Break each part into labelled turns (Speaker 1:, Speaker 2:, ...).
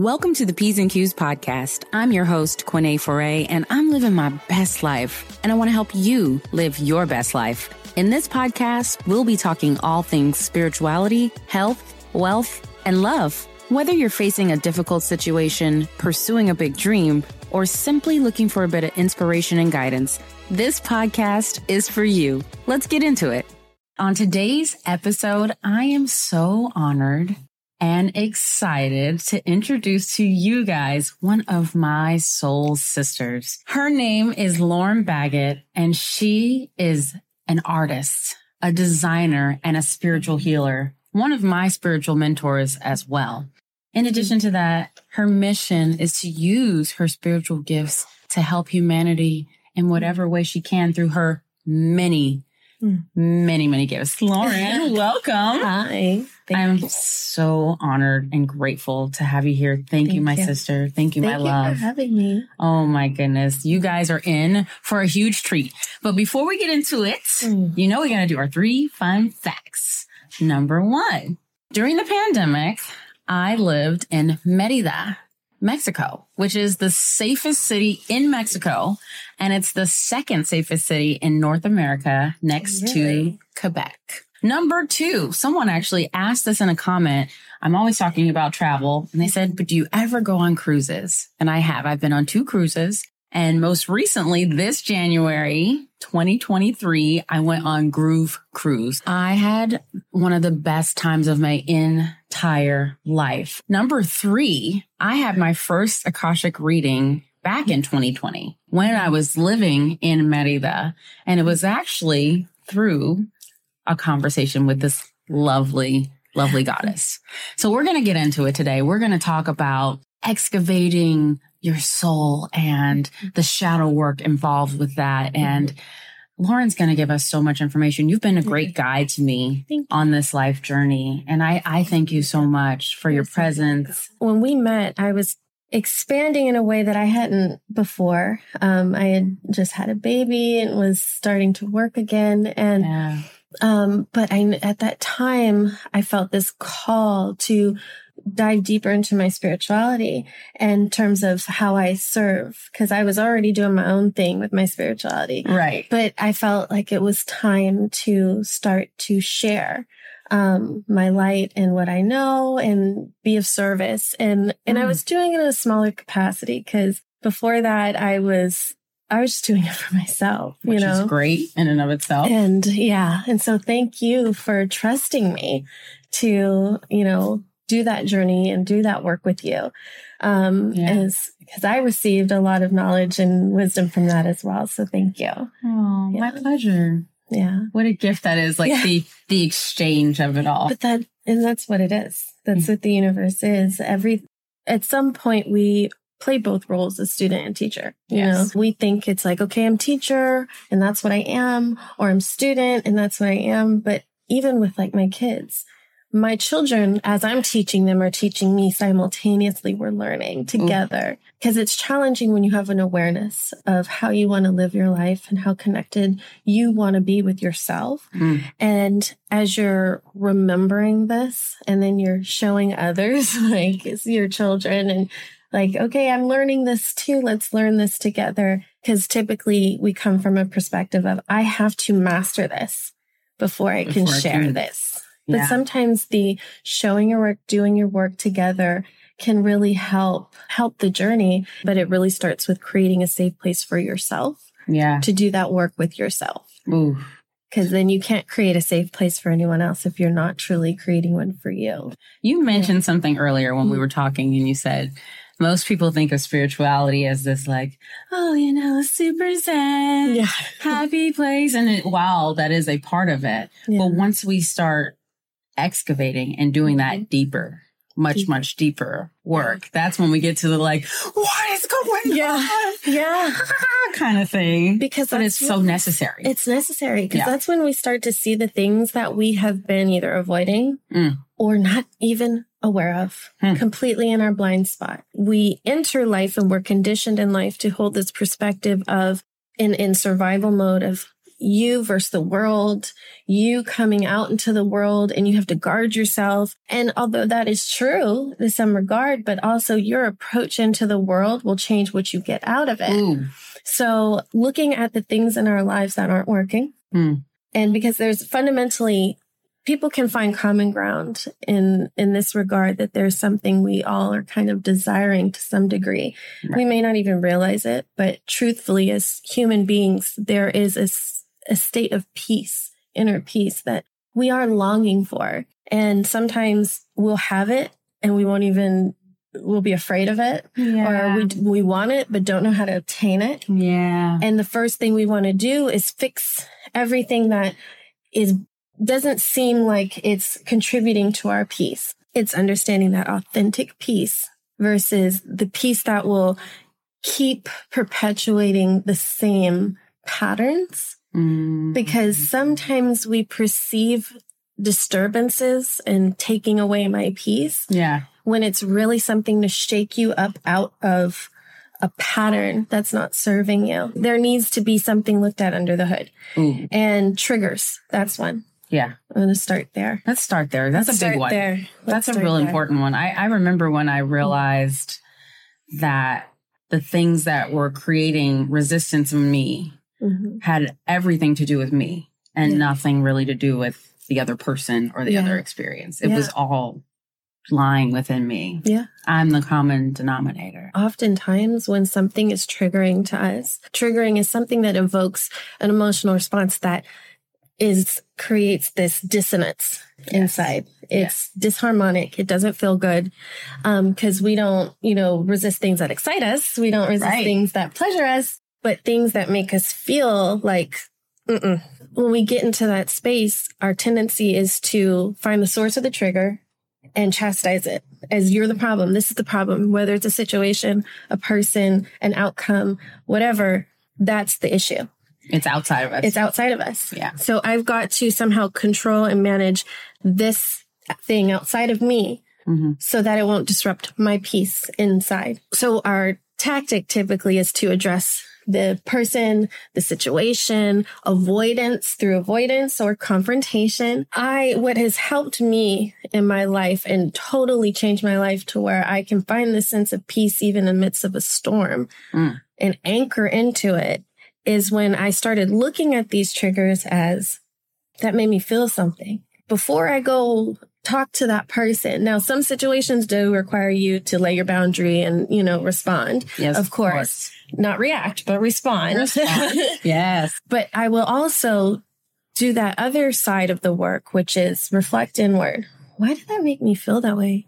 Speaker 1: Welcome to the P's and Q's podcast. I'm your host, Quené Foray, and I'm living my best life. And I want to help you live your best life. In this podcast, we'll be talking all things spirituality, health, wealth, and love. Whether you're facing a difficult situation, pursuing a big dream, or simply looking for a bit of inspiration and guidance, this podcast is for you. Let's get into it. On today's episode, I am so honored and excited to introduce to you guys one of my soul sisters. Her name is Lauren Baggett, and she is an artist, a designer, and a spiritual healer, one of my spiritual mentors as well. In addition to that, her mission is to use her spiritual gifts to help humanity in whatever way she can through her many many, many gifts. Lauren, welcome.
Speaker 2: Hi.
Speaker 1: Thank I'm you. so honored and grateful to have you here. Thank, Thank you, my you. sister. Thank you,
Speaker 2: Thank
Speaker 1: my you love.
Speaker 2: for having me.
Speaker 1: Oh my goodness. You guys are in for a huge treat. But before we get into it, mm. you know, we're going to do our three fun facts. Number one, during the pandemic, I lived in Merida, Mexico, which is the safest city in Mexico. And it's the second safest city in North America next really? to Quebec. Number two, someone actually asked this in a comment. I'm always talking about travel and they said, but do you ever go on cruises? And I have, I've been on two cruises and most recently, this January 2023, I went on Groove Cruise. I had one of the best times of my entire life. Number three, I had my first Akashic reading back in 2020 when I was living in Merida. And it was actually through a conversation with this lovely, lovely goddess. So we're going to get into it today. We're going to talk about excavating your soul and the shadow work involved with that. And Lauren's going to give us so much information. You've been a great guide to me on this life journey. And I, I thank you so much for your presence.
Speaker 2: When we met, I was expanding in a way that I hadn't before. Um, I had just had a baby and was starting to work again. And, yeah. um, but I, at that time, I felt this call to dive deeper into my spirituality in terms of how I serve because I was already doing my own thing with my spirituality.
Speaker 1: Right.
Speaker 2: But I felt like it was time to start to share um, my light and what I know and be of service. And, and mm. I was doing it in a smaller capacity because before that I was I was just doing it for myself,
Speaker 1: Which
Speaker 2: you know,
Speaker 1: is great in and of itself.
Speaker 2: And yeah. And so thank you for trusting me to, you know, do that journey and do that work with you. Um, yeah. is because I received a lot of knowledge and wisdom from that as well. So thank you.
Speaker 1: Oh, yeah. my pleasure.
Speaker 2: Yeah.
Speaker 1: What a gift that is. Like yeah. the, the exchange of it all.
Speaker 2: But that, and that's what it is. That's mm-hmm. what the universe is. Every, at some point we play both roles as student and teacher. You yes. know, we think it's like, okay, I'm teacher and that's what I am, or I'm student and that's what I am. But even with like my kids, my children, as I'm teaching them, are teaching me simultaneously. We're learning together because it's challenging when you have an awareness of how you want to live your life and how connected you want to be with yourself. Mm. And as you're remembering this and then you're showing others, like your children and like, okay, I'm learning this too. Let's learn this together. Cause typically we come from a perspective of, I have to master this before I can before share I can. this. But yeah. sometimes the showing your work, doing your work together can really help help the journey, but it really starts with creating a safe place for yourself.
Speaker 1: Yeah.
Speaker 2: To do that work with yourself.
Speaker 1: Ooh.
Speaker 2: Cause then you can't create a safe place for anyone else if you're not truly creating one for you.
Speaker 1: You mentioned yeah. something earlier when we mm-hmm. were talking and you said most people think of spirituality as this like, oh, you know, super zen, yeah. happy place. And it, wow, that is a part of it. Yeah. But once we start excavating and doing that mm-hmm. deeper, much, deeper. much deeper work. That's when we get to the like, what is going
Speaker 2: yeah.
Speaker 1: on?
Speaker 2: Yeah.
Speaker 1: kind of thing.
Speaker 2: Because
Speaker 1: but it's so necessary.
Speaker 2: It's necessary because yeah. that's when we start to see the things that we have been either avoiding mm. or not even aware of hmm. completely in our blind spot. We enter life and we're conditioned in life to hold this perspective of in, in survival mode of you versus the world, you coming out into the world and you have to guard yourself. And although that is true in some regard, but also your approach into the world will change what you get out of it.
Speaker 1: Ooh.
Speaker 2: So looking at the things in our lives that aren't working.
Speaker 1: Mm.
Speaker 2: And because there's fundamentally people can find common ground in in this regard that there's something we all are kind of desiring to some degree.
Speaker 1: Right.
Speaker 2: We may not even realize it, but truthfully as human beings there is a, a state of peace, inner peace that we are longing for. And sometimes we'll have it and we won't even we'll be afraid of it
Speaker 1: Yeah.
Speaker 2: or we we want it but don't know how to obtain it.
Speaker 1: yeah.
Speaker 2: And the first thing we want to do is fix everything that is doesn't seem like it's contributing to our peace. It's understanding that authentic peace versus the peace that will keep perpetuating the same patterns
Speaker 1: Mm.
Speaker 2: because sometimes we perceive disturbances and taking away my peace
Speaker 1: yeah.
Speaker 2: when it's really something to shake you up out of a pattern that's not serving you. There needs to be something looked at under the hood
Speaker 1: Ooh.
Speaker 2: and triggers. That's one.
Speaker 1: Yeah.
Speaker 2: I'm going to start there.
Speaker 1: Let's start there. That's
Speaker 2: Let's
Speaker 1: a big one.
Speaker 2: There.
Speaker 1: That's a real
Speaker 2: there.
Speaker 1: important one. I, I remember when I realized that the things that were creating resistance in me
Speaker 2: Mhm.
Speaker 1: had everything to do with me and
Speaker 2: Yeah.
Speaker 1: nothing really to do with the other person or the
Speaker 2: Yeah.
Speaker 1: other experience. It
Speaker 2: Yeah.
Speaker 1: was all lying within me.
Speaker 2: Yeah.
Speaker 1: I'm the common denominator.
Speaker 2: Oftentimes, when something is triggering to us, triggering is something that evokes an emotional response that is creates this dissonance inside. It's disharmonic. It doesn't feel good because we don't, you know, resist things that excite us. We don't resist
Speaker 1: Right.
Speaker 2: things that pleasure us, but things that make us feel like. Mm-mm. When we get into that space, our tendency is to find the source of the trigger and chastise it as you're the problem. This is the problem, whether it's a situation, a person, an outcome, whatever. That's the issue.
Speaker 1: It's outside of us.
Speaker 2: It's outside of us.
Speaker 1: Yeah.
Speaker 2: So I've got to somehow control and manage this thing outside of me
Speaker 1: Mhm.
Speaker 2: so that it won't disrupt my peace inside. So our tactic typically is to address the person, the situation, avoidance through avoidance or confrontation. I, what has helped me in my life and totally changed my life to where I can find this sense of peace even in the midst of a storm
Speaker 1: Mm.
Speaker 2: and anchor into it is when I started looking at these triggers as that made me feel something. Before I go talk to that person. Now, some situations do require you to lay your boundary and, you know, respond.
Speaker 1: yes,
Speaker 2: of course. Not react, but respond.
Speaker 1: Respond. Yes.
Speaker 2: but I will also do that other side of the work, which is reflect inward. Why did that make me feel that way?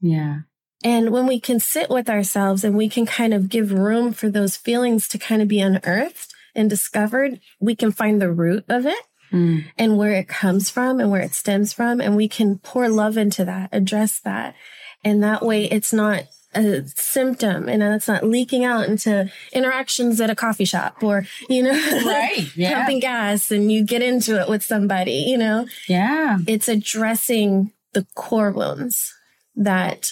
Speaker 1: Yeah.
Speaker 2: And when we can sit with ourselves and we can kind of give room for those feelings to kind of be unearthed and discovered, we can find the root of it
Speaker 1: Mm.
Speaker 2: and where it comes from and where it stems from. And we can pour love into that, address that. And that way it's not a symptom and it's not leaking out into interactions at a coffee shop or, you know,
Speaker 1: Right. Yeah.
Speaker 2: pumping gas and you get into it with somebody, you know,
Speaker 1: Yeah.
Speaker 2: it's addressing the core wounds that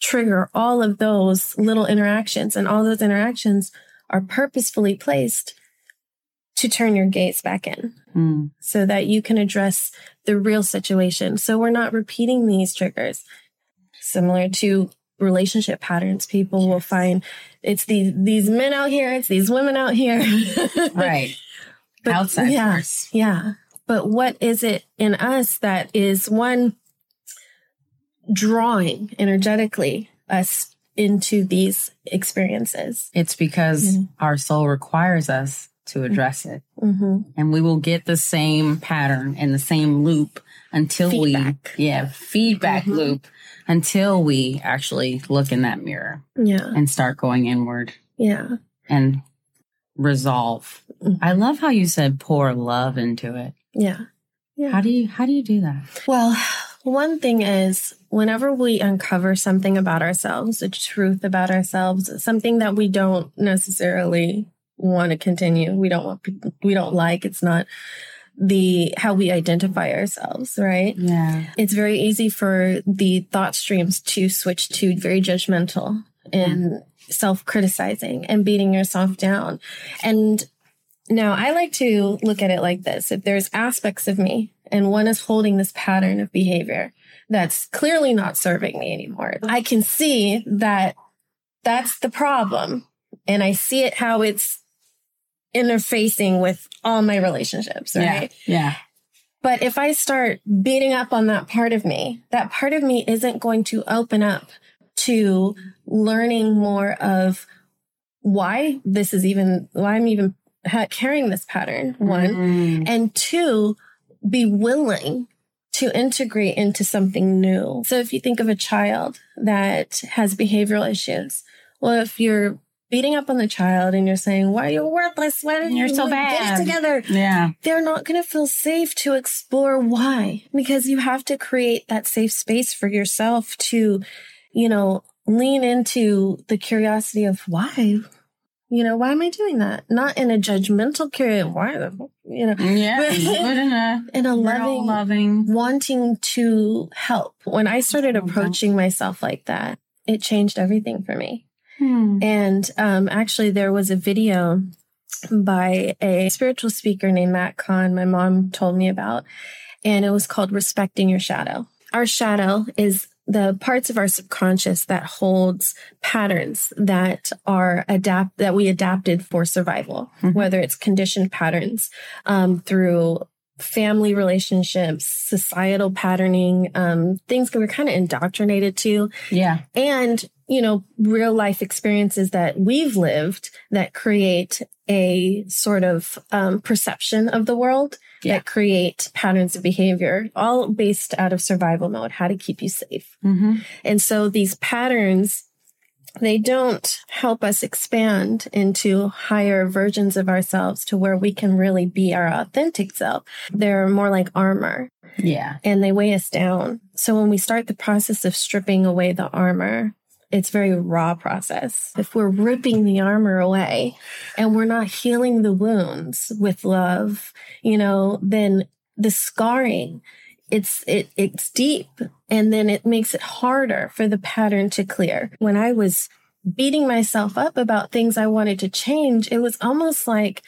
Speaker 2: trigger all of those little interactions and all those interactions are purposefully placed to turn your gaze back in
Speaker 1: Mm.
Speaker 2: so that you can address the real situation. So we're not repeating these triggers. Similar to relationship patterns, people will find it's these these men out here, it's these women out here.
Speaker 1: Right.
Speaker 2: But-
Speaker 1: Outside
Speaker 2: yeah.
Speaker 1: first.
Speaker 2: Yeah. But what is it in us that is one drawing energetically us into these experiences?
Speaker 1: It's because
Speaker 2: Mhm.
Speaker 1: our soul requires us to address it.
Speaker 2: Mm-hmm.
Speaker 1: And we will get the same pattern and the same loop until
Speaker 2: Feedback.
Speaker 1: we, yeah, feedback
Speaker 2: Mhm.
Speaker 1: loop until we actually look in that mirror
Speaker 2: Yeah.
Speaker 1: and start going inward
Speaker 2: Yeah.
Speaker 1: and resolve.
Speaker 2: Mhm.
Speaker 1: I love how you said pour love into it.
Speaker 2: Yeah. Yeah.
Speaker 1: How do you, how do you do that?
Speaker 2: Well, one thing is whenever we uncover something about ourselves, a truth about ourselves, something that we don't necessarily want to continue, we don't want, we don't like, it's not the how we identify ourselves, right?
Speaker 1: Yeah.
Speaker 2: It's very easy for the thought streams to switch to very judgmental and mm. self criticizing and beating yourself down. And Now, I like to look at it like this. If there's aspects of me and one is holding this pattern of behavior that's clearly not serving me anymore, I can see that that's the problem. And I see it how it's interfacing with all my relationships, right?
Speaker 1: Yeah. yeah.
Speaker 2: But if I start beating up on that part of me, that part of me isn't going to open up to learning more of why this is even, why I'm even carrying this pattern, one. Mm. And two, be willing to integrate into something new. So if you think of a child that has behavioral issues, well, if you're beating up on the child and you're saying, why you're you worthless? Why did
Speaker 1: you're
Speaker 2: you
Speaker 1: so bad?
Speaker 2: Get together.
Speaker 1: Yeah.
Speaker 2: They're not going to feel safe to explore why, because you have to create that safe space for yourself to, you know, lean into the curiosity of why, you know, why am I doing that? Not in a judgmental curious, why, you know,
Speaker 1: yeah, in a,
Speaker 2: in a loving,
Speaker 1: loving,
Speaker 2: wanting to help. When I started approaching myself like that, it changed everything for me. Hmm. And um, actually, there was a video by a spiritual speaker named Matt Kahn, my mom told me about, and it was called Respecting Your Shadow. Our shadow is the parts of our subconscious that holds patterns that are adapt that we adapted for survival, mm-hmm. whether it's conditioned patterns um, through family relationships, societal patterning, um, things that we're kind of indoctrinated to.
Speaker 1: Yeah.
Speaker 2: And, you know, real life experiences that we've lived that create a sort of um, perception of the world yeah. that create patterns of behavior, all based out of survival mode, how to keep you safe. Mm-hmm. And so these patterns, they don't help us expand into higher versions of ourselves to where we can really be our authentic self. They're more like armor.
Speaker 1: Yeah.
Speaker 2: And they weigh us down. So when we start the process of stripping away the armor, it's very raw process. If we're ripping the armor away and we're not healing the wounds with love, you know, then the scarring, it's, it, it's deep and then it makes it harder for the pattern to clear. When I was beating myself up about things I wanted to change, it was almost like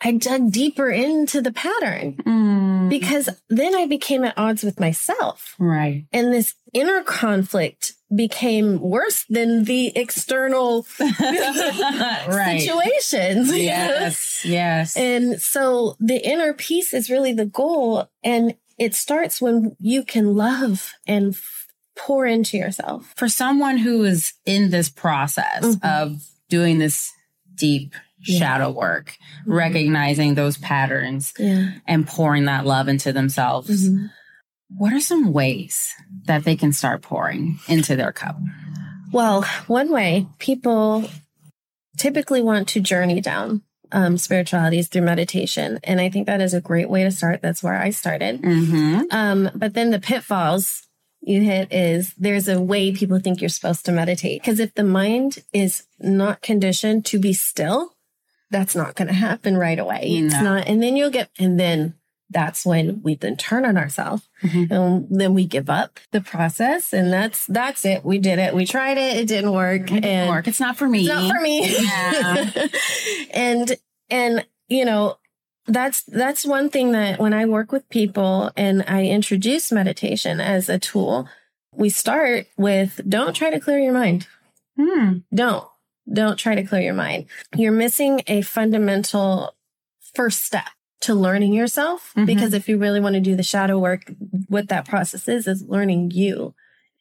Speaker 2: I dug deeper into the pattern mm. because then I became at odds with myself.
Speaker 1: Right.
Speaker 2: And this inner conflict became worse than the external right. situations.
Speaker 1: Yes. Yes.
Speaker 2: And so the inner peace is really the goal. And it starts when you can love and pour into yourself.
Speaker 1: For someone who is in this process mm-hmm. of doing this deep yeah. shadow work, mm-hmm. recognizing those patterns
Speaker 2: yeah.
Speaker 1: and pouring that love into themselves. Mm-hmm. What are some ways that they can start pouring into their cup?
Speaker 2: Well, one way people typically want to journey down um, spirituality is through meditation. And I think that is a great way to start. That's where I started. Mm-hmm. Um, but then the pitfalls you hit is there's a way people think you're supposed to meditate. Because if the mind is not conditioned to be still, that's not going to happen right away. No. It's not. And then you'll get, and then that's when we then turn on ourselves mm-hmm. and then we give up the process and that's that's it we did it we tried it it didn't work it didn't and
Speaker 1: work it's not for me
Speaker 2: it's not for me yeah. and and you know that's that's one thing that when i work with people and i introduce meditation as a tool we start with don't try to clear your mind hmm. don't don't try to clear your mind. You're missing a fundamental first step to learning yourself. Mm-hmm. Because if you really want to do the shadow work, what that process is, is learning you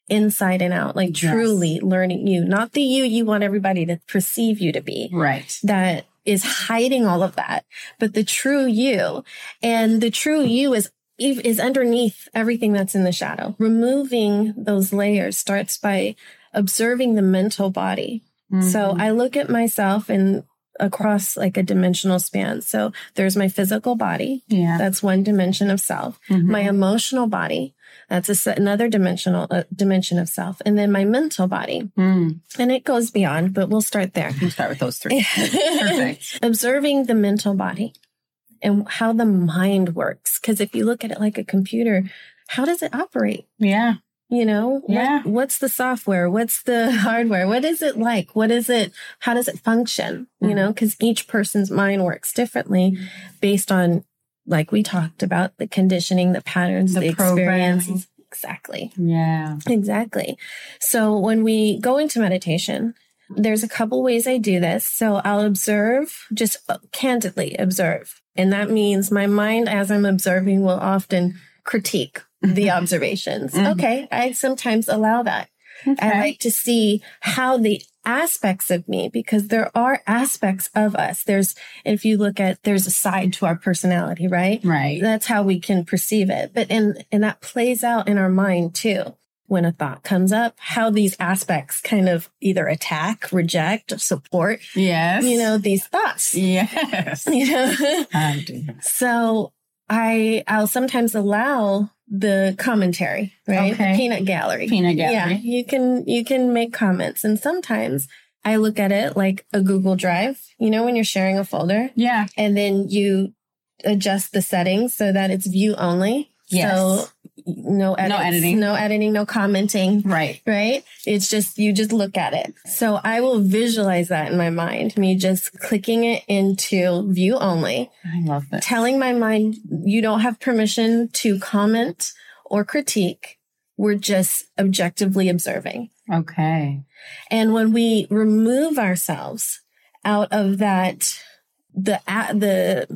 Speaker 2: inside and out, like yes. truly learning you, not the you you want everybody to perceive you to be.
Speaker 1: Right.
Speaker 2: That is hiding all of that, but the true you and the true you is is underneath everything that's in the shadow. Removing those layers starts by observing the mental body Mm-hmm. So I look at myself and across like a dimensional span. So there's my physical body.
Speaker 1: Yeah.
Speaker 2: That's one dimension of self. Mm-hmm. My emotional body. That's a, another dimensional uh, dimension of self. And then my mental body. Mm. And it goes beyond, but we'll start there.
Speaker 1: We'll start with those three. Perfect.
Speaker 2: Observing the mental body and how the mind works. Cause if you look at it like a computer, how does it operate?
Speaker 1: Yeah.
Speaker 2: You know,
Speaker 1: Yeah.
Speaker 2: What, what's the software? What's the hardware? What is it like? What is it? How does it function? You
Speaker 1: Mhm.
Speaker 2: know, because each person's mind works differently based on, like we talked about, the conditioning, the patterns,
Speaker 1: The
Speaker 2: the, experiences. Exactly.
Speaker 1: Yeah.
Speaker 2: Exactly. So when we go into meditation, there's a couple ways I do this. So I'll observe, just candidly observe. And that means my mind, as I'm observing, will often critique the observations.
Speaker 1: Mhm.
Speaker 2: Okay. I sometimes allow that. I like to see how the aspects of me, because there are aspects of us. There's, if you look at, there's a side to our personality, right?
Speaker 1: right.
Speaker 2: That's how we can perceive it. But and and that plays out in our mind too. When a thought comes up, how these aspects kind of either attack, reject, support,
Speaker 1: Yes.
Speaker 2: you know, these thoughts.
Speaker 1: Yes.
Speaker 2: You know?
Speaker 1: I do.
Speaker 2: so I I'll sometimes allow the commentary, right?
Speaker 1: Okay.
Speaker 2: The peanut gallery.
Speaker 1: Peanut gallery.
Speaker 2: Yeah. You can you can make comments. And sometimes I look at it like a Google Drive, you know, when you're sharing a folder
Speaker 1: Yeah.
Speaker 2: and then you adjust the settings so that it's view only.
Speaker 1: Yes.
Speaker 2: So no edits,
Speaker 1: editing.
Speaker 2: no editing, no commenting,
Speaker 1: Right.
Speaker 2: right? It's just you just look at it. So I will visualize that in my mind, me just clicking it into view only,
Speaker 1: I love this.
Speaker 2: telling my mind you don't have permission to comment or critique. We're just objectively observing.
Speaker 1: Okay.
Speaker 2: And when we remove ourselves out of that, the, the,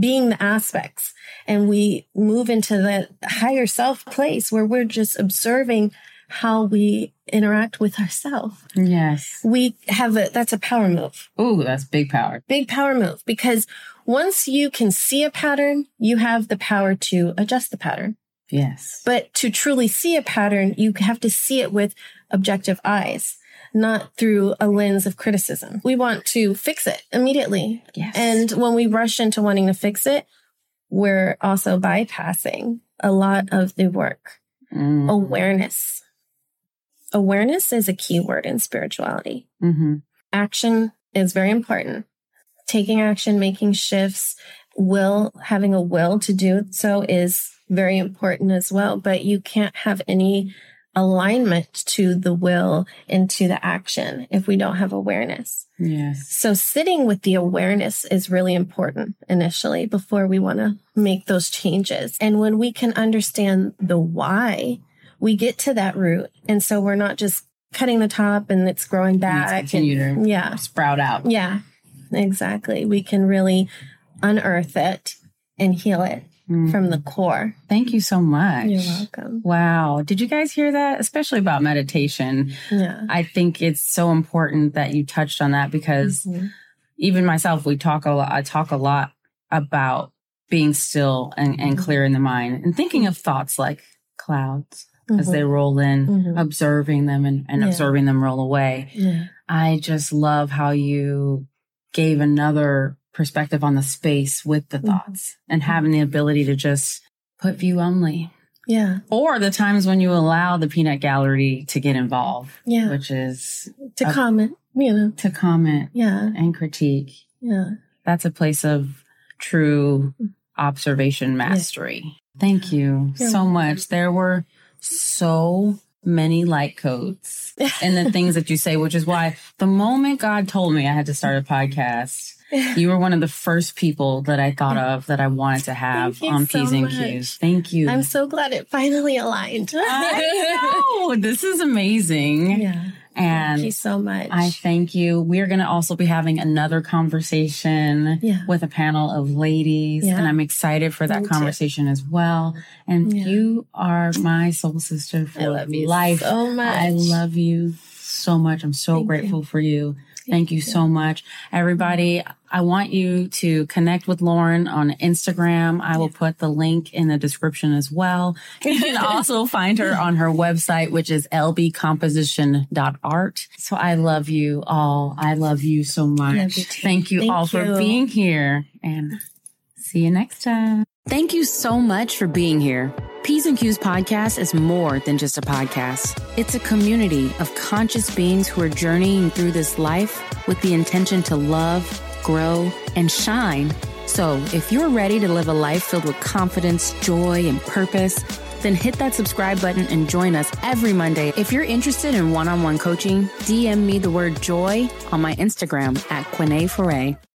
Speaker 2: being the aspects and we move into the higher self place where we're just observing how we interact with ourselves.
Speaker 1: Yes.
Speaker 2: We have a, that's a power move,
Speaker 1: Ooh, that's big power.
Speaker 2: big power move because once you can see a pattern, you have the power to adjust the pattern.
Speaker 1: Yes.
Speaker 2: But to truly see a pattern, you have to see it with objective eyes, not through a lens of criticism. We want to fix it immediately.
Speaker 1: Yes.
Speaker 2: And when we rush into wanting to fix it, we're also bypassing a lot of the work.
Speaker 1: Mm.
Speaker 2: Awareness. Awareness is a key word in spirituality.
Speaker 1: Mm-hmm.
Speaker 2: Action is very important. Taking action, making shifts, will, having a will to do so is very important as well. But you can't have any alignment to the will and to the action if we don't have awareness.
Speaker 1: Yes.
Speaker 2: So sitting with the awareness is really important initially before we want to make those changes. And when we can understand the why, we get to that root. And so we're not just cutting the top and it's growing back. and-
Speaker 1: to-
Speaker 2: yeah.
Speaker 1: Sprout out.
Speaker 2: Yeah, exactly. We can really unearth it and heal it
Speaker 1: Mm.
Speaker 2: from the core.
Speaker 1: Thank you so much.
Speaker 2: You're welcome.
Speaker 1: Wow. Did you guys hear that? Especially about meditation.
Speaker 2: Yeah.
Speaker 1: I think it's so important that you touched on that because
Speaker 2: Mhm.
Speaker 1: even myself, we talk a lot, I talk a lot about being still and, and
Speaker 2: Mhm.
Speaker 1: clear in the mind and thinking of thoughts like clouds as
Speaker 2: Mhm.
Speaker 1: they roll in,
Speaker 2: Mhm.
Speaker 1: observing them and, and
Speaker 2: Yeah.
Speaker 1: observing them roll away.
Speaker 2: Yeah.
Speaker 1: I just love how you gave another perspective on the space with the
Speaker 2: Mhm.
Speaker 1: thoughts and having the ability to just put view only.
Speaker 2: Yeah.
Speaker 1: Or the times when you allow the peanut gallery to get involved,
Speaker 2: Yeah.
Speaker 1: which is
Speaker 2: To
Speaker 1: Uh,
Speaker 2: comment, you know.
Speaker 1: to comment
Speaker 2: Yeah.
Speaker 1: and critique.
Speaker 2: Yeah.
Speaker 1: That's a place of true observation mastery. Thank you
Speaker 2: You're
Speaker 1: so much. There were so many light codes in the things that you say, which is why the moment God told me I had to start a podcast, you were one of the first people that I thought of that I wanted to have
Speaker 2: you
Speaker 1: on
Speaker 2: so
Speaker 1: P's and. Q's. Thank you.
Speaker 2: I'm so glad it finally aligned.
Speaker 1: I know. This is amazing.
Speaker 2: yeah.
Speaker 1: And
Speaker 2: Thank you so much.
Speaker 1: I thank you. We're going to also be having another conversation
Speaker 2: Yeah.
Speaker 1: with a panel of ladies,
Speaker 2: Yeah.
Speaker 1: and I'm excited for that
Speaker 2: Me too.
Speaker 1: conversation as well. And
Speaker 2: Yeah.
Speaker 1: you are my soul sister for
Speaker 2: I love you
Speaker 1: life.
Speaker 2: so much.
Speaker 1: I love you so much. I'm so
Speaker 2: Thank you.
Speaker 1: grateful for you. Thank you so much. Everybody, I want you to connect with Lauren on Instagram. I will put the link in the description as well. You can also find her on her website, which is lbcomposition.art. So I love you all. I love you so much.
Speaker 2: Love you.
Speaker 1: Thank you
Speaker 2: Thank
Speaker 1: all for being here and see you next time. Thank you so much for being here. P's and Q's podcast is more than just a podcast. It's a community of conscious beings who are journeying through this life with the intention to love, grow, and shine. So if you're ready to live a life filled with confidence, joy, and purpose, then hit that subscribe button and join us every Monday. If you're interested in one on one coaching, DM me the word joy on my Instagram at Quene Foray.